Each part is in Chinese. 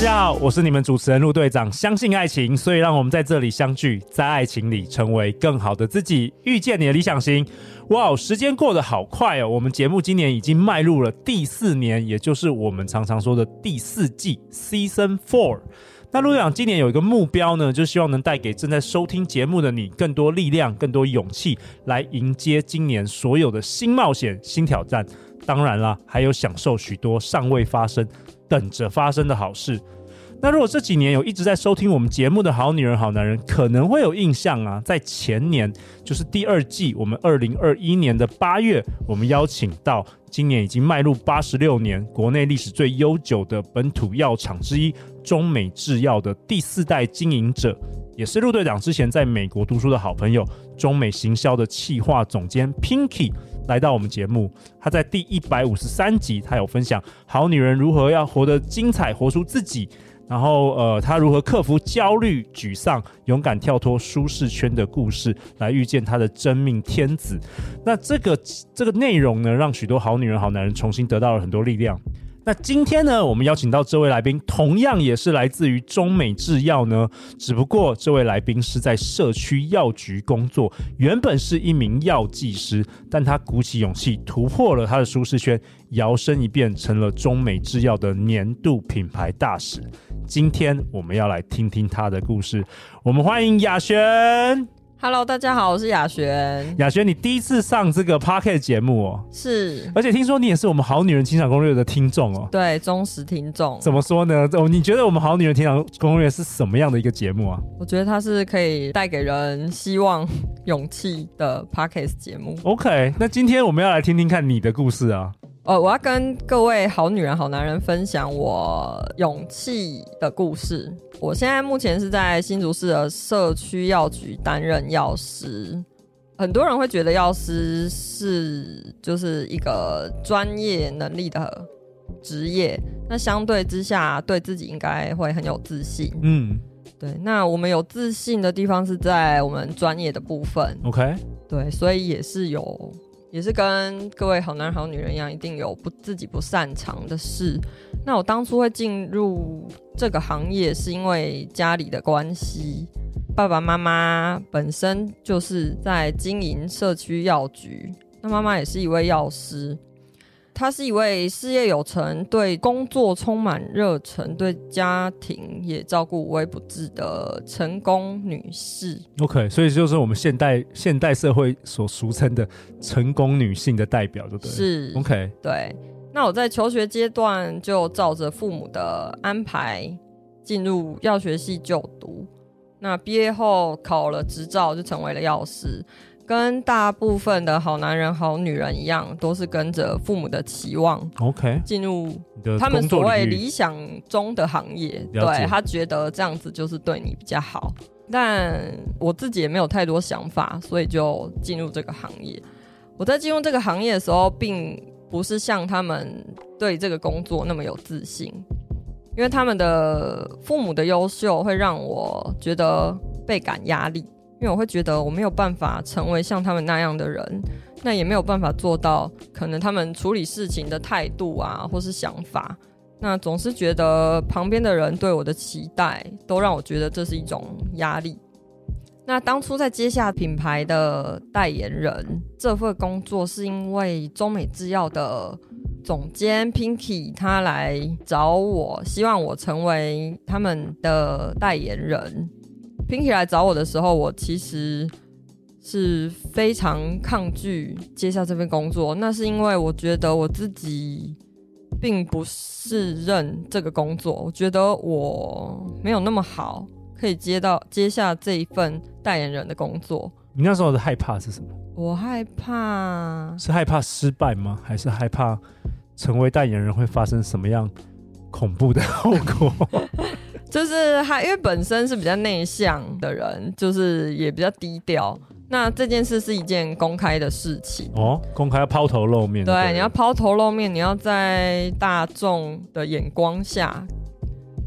大家好，我是你们主持人陆队长。相信爱情，所以让我们在这里相聚，在爱情里成为更好的自己，遇见你的理想型。哇，时间过得好快哦！我们节目今年已经迈入了第四年，也就是我们常常说的第四季 （Season Four）。那陆队长今年有一个目标呢，就希望能带给正在收听节目的你更多力量、更多勇气，来迎接今年所有的新冒险、新挑战。当然啦，还有享受许多尚未发生。等着发生的好事。那如果这几年有一直在收听我们节目的好女人、好男人，可能会有印象啊，在前年就是第二季，我们二零二一年的八月，我们邀请到今年已经迈入八十六年，国内历史最悠久的本土药厂之一中美制药的第四代经营者，也是陆队长之前在美国读书的好朋友，中美行销的企划总监 Pinky。来到我们节目，他在第一百五十三集，他有分享好女人如何要活得精彩，活出自己，然后呃，他如何克服焦虑、沮丧，勇敢跳脱舒适圈的故事，来遇见他的真命天子。那这个这个内容呢，让许多好女人、好男人重新得到了很多力量。那今天呢，我们邀请到这位来宾，同样也是来自于中美制药呢。只不过这位来宾是在社区药局工作，原本是一名药剂师，但他鼓起勇气突破了他的舒适圈，摇身一变成了中美制药的年度品牌大使。今天我们要来听听他的故事，我们欢迎雅璇。Hello，大家好，我是雅璇。雅璇，你第一次上这个 Podcast 节目哦？是，而且听说你也是我们好女人情场攻略的听众哦。对，忠实听众。怎么说呢？哦，你觉得我们好女人情场攻略是什么样的一个节目啊？我觉得它是可以带给人希望、勇气的 Podcast 节目。OK，那今天我们要来听听看你的故事啊。呃，我要跟各位好女人、好男人分享我勇气的故事。我现在目前是在新竹市的社区药局担任药师。很多人会觉得药师是就是一个专业能力的职业，那相对之下，对自己应该会很有自信。嗯，对。那我们有自信的地方是在我们专业的部分。OK，对，所以也是有。也是跟各位好男人好女人一样，一定有不自己不擅长的事。那我当初会进入这个行业，是因为家里的关系，爸爸妈妈本身就是在经营社区药局，那妈妈也是一位药师。她是一位事业有成、对工作充满热忱、对家庭也照顾无微不至的成功女士。OK，所以就是我们现代现代社会所俗称的成功女性的代表，对不对？是 OK。对，那我在求学阶段就照着父母的安排进入药学系就读，那毕业后考了执照，就成为了药师。跟大部分的好男人、好女人一样，都是跟着父母的期望，OK，进入他们所谓理想中的行业。对，他觉得这样子就是对你比较好，但我自己也没有太多想法，所以就进入这个行业。我在进入这个行业的时候，并不是像他们对这个工作那么有自信，因为他们的父母的优秀会让我觉得倍感压力。因为我会觉得我没有办法成为像他们那样的人，那也没有办法做到可能他们处理事情的态度啊，或是想法，那总是觉得旁边的人对我的期待，都让我觉得这是一种压力。那当初在接下品牌的代言人这份工作，是因为中美制药的总监 Pinky 他来找我，希望我成为他们的代言人。Pinky 来找我的时候，我其实是非常抗拒接下这份工作。那是因为我觉得我自己并不适任这个工作，我觉得我没有那么好，可以接到接下这一份代言人的工作。你那时候的害怕是什么？我害怕是害怕失败吗？还是害怕成为代言人会发生什么样恐怖的后果？就是他，因为本身是比较内向的人，就是也比较低调。那这件事是一件公开的事情哦，公开要抛头露面。对，对你要抛头露面，你要在大众的眼光下。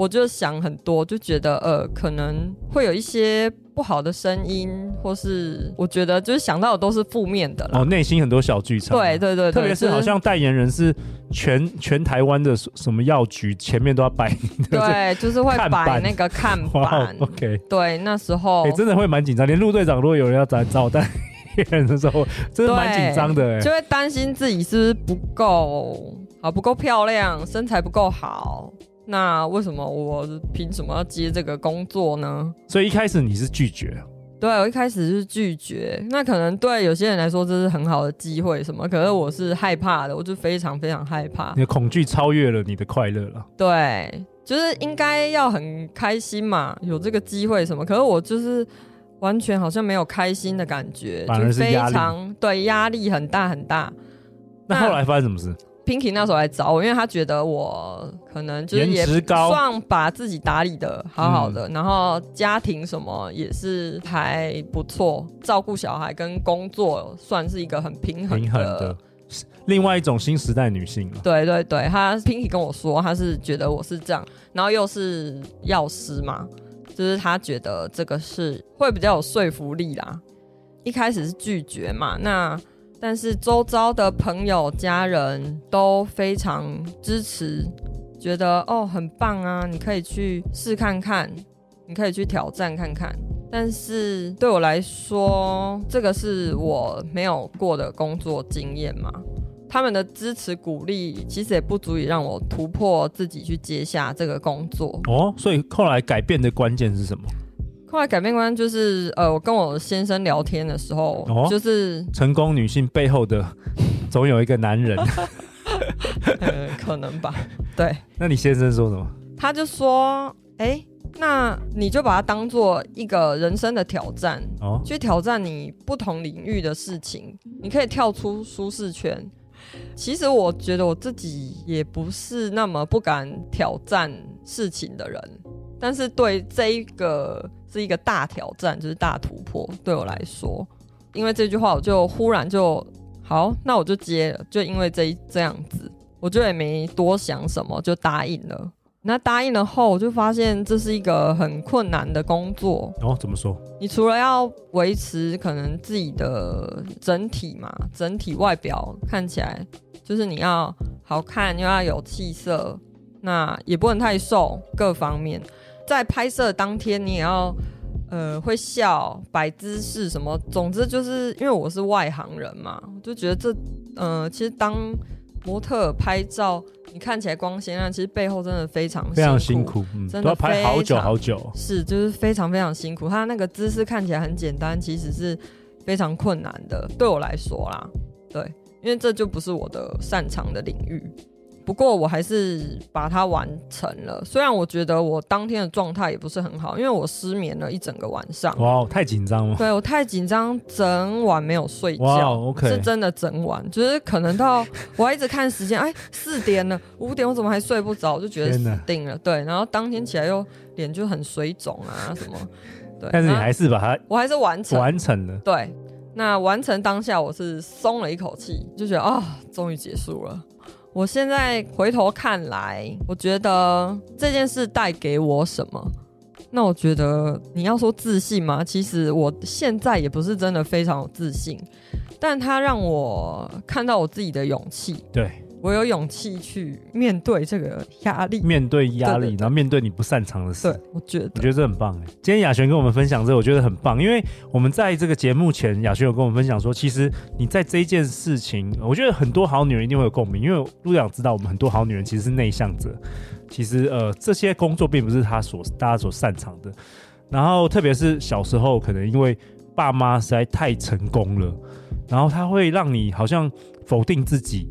我就想很多，就觉得呃，可能会有一些不好的声音，或是我觉得就是想到的都是负面的了。哦，内心很多小剧场。对对对，特别是好像代言人是全全台湾的什么药局前面都要摆对，就是会摆那个看 板。Wow, OK，对，那时候哎、欸，真的会蛮紧张。连陆队长如果有人要找找代言人的时候，真的蛮紧张的，哎，就会担心自己是不是不够啊，不够漂亮，身材不够好。那为什么我凭什么要接这个工作呢？所以一开始你是拒绝？对，我一开始是拒绝。那可能对有些人来说这是很好的机会，什么？可是我是害怕的，我就非常非常害怕。你的恐惧超越了你的快乐了。对，就是应该要很开心嘛，有这个机会什么？可是我就是完全好像没有开心的感觉，反而是。就非常，对，压力很大很大。那后来发生什么事？Pinky 那时候来找我，因为他觉得我可能就是也算把自己打理的好好的，嗯，然后家庭什么也是还不错，照顾小孩跟工作算是一个很平衡的，平衡的另外一种新时代女性。对对对，他 Pinky 跟我说，她是觉得我是这样，然后又是药师嘛，就是他觉得这个是会比较有说服力啦。一开始是拒绝嘛，那。但是周遭的朋友、家人都非常支持，觉得哦很棒啊，你可以去试看看，你可以去挑战看看。但是对我来说，这个是我没有过的工作经验嘛，他们的支持鼓励其实也不足以让我突破自己去接下这个工作。哦，所以后来改变的关键是什么？后来改变观就是，呃，我跟我先生聊天的时候，哦、就是成功女性背后的总有一个男人，呃，可能吧。对，那你先生说什么？他就说，哎、欸，那你就把它当做一个人生的挑战，哦，去挑战你不同领域的事情，你可以跳出舒适圈。其实我觉得我自己也不是那么不敢挑战事情的人。但是对这一个是一个大挑战，就是大突破，对我来说，因为这句话，我就忽然就好，那我就接了，就因为这这样子，我就也没多想什么，就答应了。那答应了后，我就发现这是一个很困难的工作哦。怎么说？你除了要维持可能自己的整体嘛，整体外表看起来就是你要好看，又要有气色，那也不能太瘦，各方面。在拍摄当天，你也要呃会笑、摆姿势什么，总之就是因为我是外行人嘛，我就觉得这呃其实当模特拍照，你看起来光鲜亮，其实背后真的非常非常辛苦，嗯、真的要拍好久好久，是就是非常非常辛苦。他那个姿势看起来很简单，其实是非常困难的。对我来说啦，对，因为这就不是我的擅长的领域。不过我还是把它完成了，虽然我觉得我当天的状态也不是很好，因为我失眠了一整个晚上。哇，太紧张了。对，我太紧张，整晚没有睡觉。哇，OK，是真的整晚，就是可能到 我还一直看时间，哎，四点了，五点我怎么还睡不着？我就觉得死定了。对，然后当天起来又脸就很水肿啊什么。对，但是你还是把它，我还是完成完成了。对，那完成当下我是松了一口气，就觉得啊，终于结束了。我现在回头看来，我觉得这件事带给我什么？那我觉得你要说自信吗？其实我现在也不是真的非常有自信，但它让我看到我自己的勇气。对。我有勇气去面对这个压力，面对压力，然后面对你不擅长的事。对，我觉得，我觉得这很棒哎。今天雅璇跟我们分享这个，我觉得很棒，因为我们在这个节目前，雅璇有跟我们分享说，其实你在这一件事情，我觉得很多好女人一定会有共鸣，因为陆长知道，我们很多好女人其实是内向者，其实呃，这些工作并不是她所大家所擅长的。然后，特别是小时候，可能因为爸妈实在太成功了，然后他会让你好像否定自己。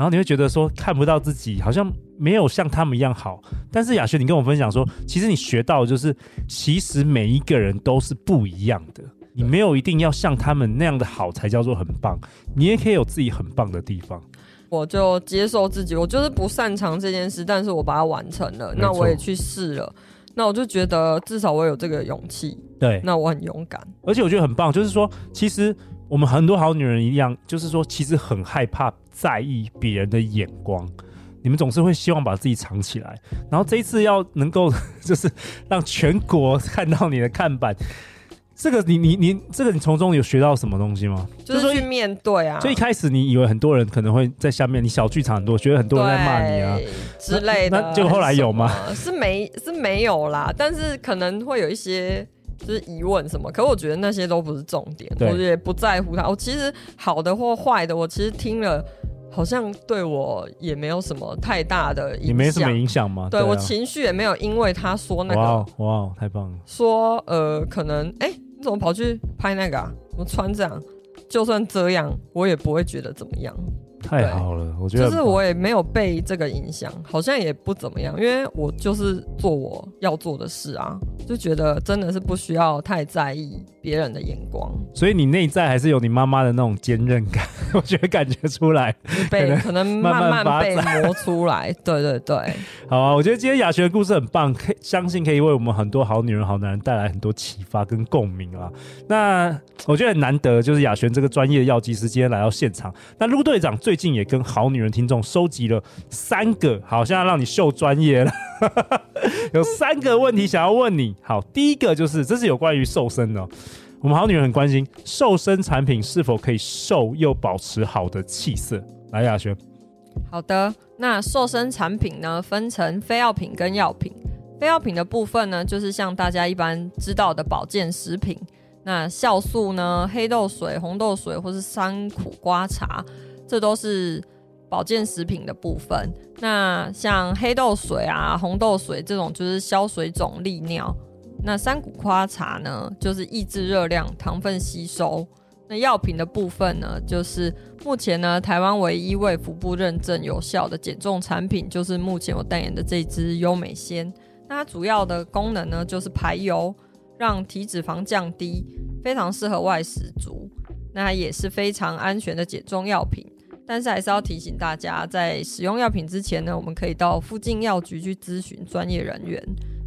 然后你会觉得说看不到自己，好像没有像他们一样好。但是雅轩，你跟我分享说，其实你学到的就是，其实每一个人都是不一样的。你没有一定要像他们那样的好才叫做很棒，你也可以有自己很棒的地方。我就接受自己，我就是不擅长这件事，但是我把它完成了。那我也去试了。那我就觉得至少我有这个勇气，对，那我很勇敢，而且我觉得很棒，就是说，其实我们很多好女人一样，就是说，其实很害怕在意别人的眼光，你们总是会希望把自己藏起来，然后这一次要能够 就是让全国看到你的看板。这个你你你这个你从中有学到什么东西吗？就是去面对啊。就一开始你以为很多人可能会在下面，你小剧场很多，觉得很多人在骂你啊之类的。那就后来有吗？是没是没有啦，但是可能会有一些就是疑问什么。可我觉得那些都不是重点，我也不在乎他。我其实好的或坏的，我其实听了。好像对我也没有什么太大的影响，也没什么影响吗？对，我情绪也没有因为他说那个，哇哇，太棒了！说呃，可能哎、欸，你怎么跑去拍那个啊？我穿这样，就算这样，我也不会觉得怎么样。太好了，我觉得就是我也没有被这个影响，好像也不怎么样，因为我就是做我要做的事啊，就觉得真的是不需要太在意别人的眼光。所以你内在还是有你妈妈的那种坚韧感，我觉得感觉出来，被可能慢慢被磨出来。对对对，好啊，我觉得今天雅璇的故事很棒，可以相信可以为我们很多好女人、好男人带来很多启发跟共鸣啊。那我觉得很难得，就是雅璇这个专业的药剂师今天来到现场。那陆队长最近也跟好女人听众收集了三个，好，现在让你秀专业了，有三个问题想要问你。好，第一个就是这是有关于瘦身的，我们好女人很关心瘦身产品是否可以瘦又保持好的气色。来，亚轩，好的，那瘦身产品呢，分成非药品跟药品。非药品的部分呢，就是像大家一般知道的保健食品，那酵素呢，黑豆水、红豆水或是山苦瓜茶。这都是保健食品的部分。那像黑豆水啊、红豆水这种就是消水肿利尿。那三谷花茶呢，就是抑制热量、糖分吸收。那药品的部分呢，就是目前呢台湾唯一卫福部认证有效的减重产品，就是目前我代言的这支优美纤。那它主要的功能呢，就是排油，让体脂肪降低，非常适合外食族。那也是非常安全的减重药品。但是还是要提醒大家，在使用药品之前呢，我们可以到附近药局去咨询专业人员。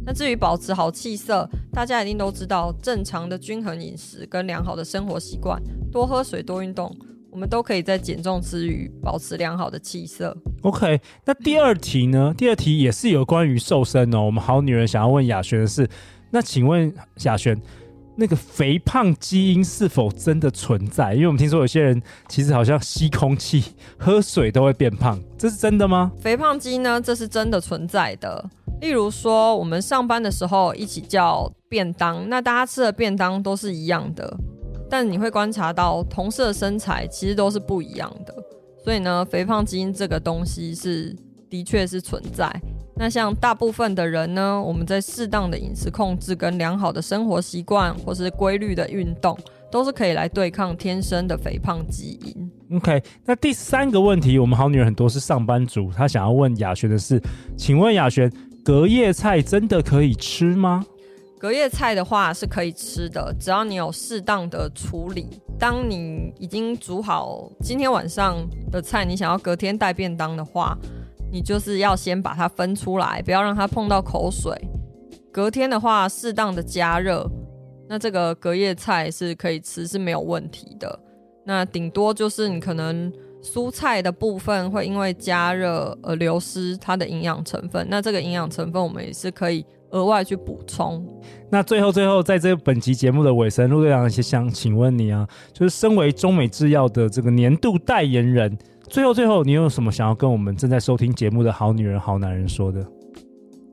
那至于保持好气色，大家一定都知道，正常的均衡饮食跟良好的生活习惯，多喝水、多运动，我们都可以在减重之余保持良好的气色。OK，那第二题呢？第二题也是有关于瘦身哦。我们好女人想要问雅璇的是，那请问雅璇，那个肥胖基因是否真的存在？因为我们听说有些人其实好像吸空气、喝水都会变胖，这是真的吗？肥胖基因呢？这是真的存在的。例如说，我们上班的时候一起叫便当，那大家吃的便当都是一样的，但你会观察到同事的身材其实都是不一样的。所以呢，肥胖基因这个东西是的确是存在。那像大部分的人呢，我们在适当的饮食控制跟良好的生活习惯，或是规律的运动，都是可以来对抗天生的肥胖基因。OK，那第三个问题，我们好女人很多是上班族，她想要问雅璇的是，请问雅璇，隔夜菜真的可以吃吗？隔夜菜的话是可以吃的，只要你有适当的处理。当你已经煮好今天晚上的菜，你想要隔天带便当的话。你就是要先把它分出来，不要让它碰到口水。隔天的话，适当的加热，那这个隔夜菜是可以吃，是没有问题的。那顶多就是你可能蔬菜的部分会因为加热而流失它的营养成分，那这个营养成分我们也是可以额外去补充。那最后最后，在这本集节目的尾声，陆队长也想请问你啊，就是身为中美制药的这个年度代言人。最后，最后，你有什么想要跟我们正在收听节目的好女人、好男人说的？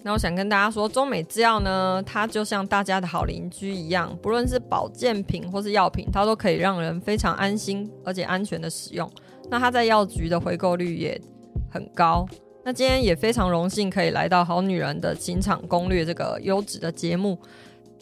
那我想跟大家说，中美制药呢，它就像大家的好邻居一样，不论是保健品或是药品，它都可以让人非常安心而且安全的使用。那它在药局的回购率也很高。那今天也非常荣幸可以来到《好女人的情场攻略》这个优质的节目。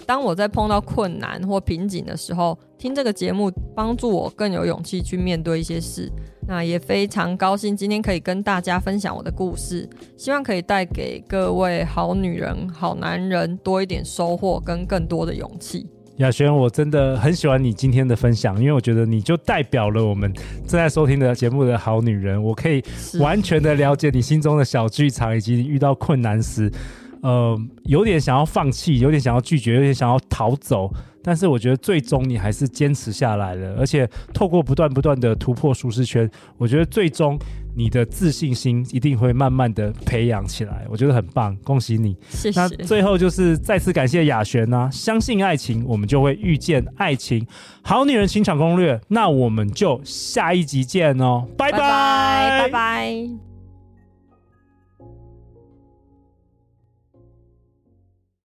当我在碰到困难或瓶颈的时候，听这个节目帮助我更有勇气去面对一些事。那也非常高兴今天可以跟大家分享我的故事，希望可以带给各位好女人、好男人多一点收获跟更多的勇气。雅轩，我真的很喜欢你今天的分享，因为我觉得你就代表了我们正在收听的节目的好女人，我可以完全的了解你心中的小剧场以及遇到困难时。呃，有点想要放弃，有点想要拒绝，有点想要逃走。但是我觉得最终你还是坚持下来了，而且透过不断不断的突破舒适圈，我觉得最终你的自信心一定会慢慢的培养起来。我觉得很棒，恭喜你！谢谢。那最后就是再次感谢雅璇呐，相信爱情，我们就会遇见爱情。好女人情场攻略，那我们就下一集见哦，拜拜，拜拜。拜拜。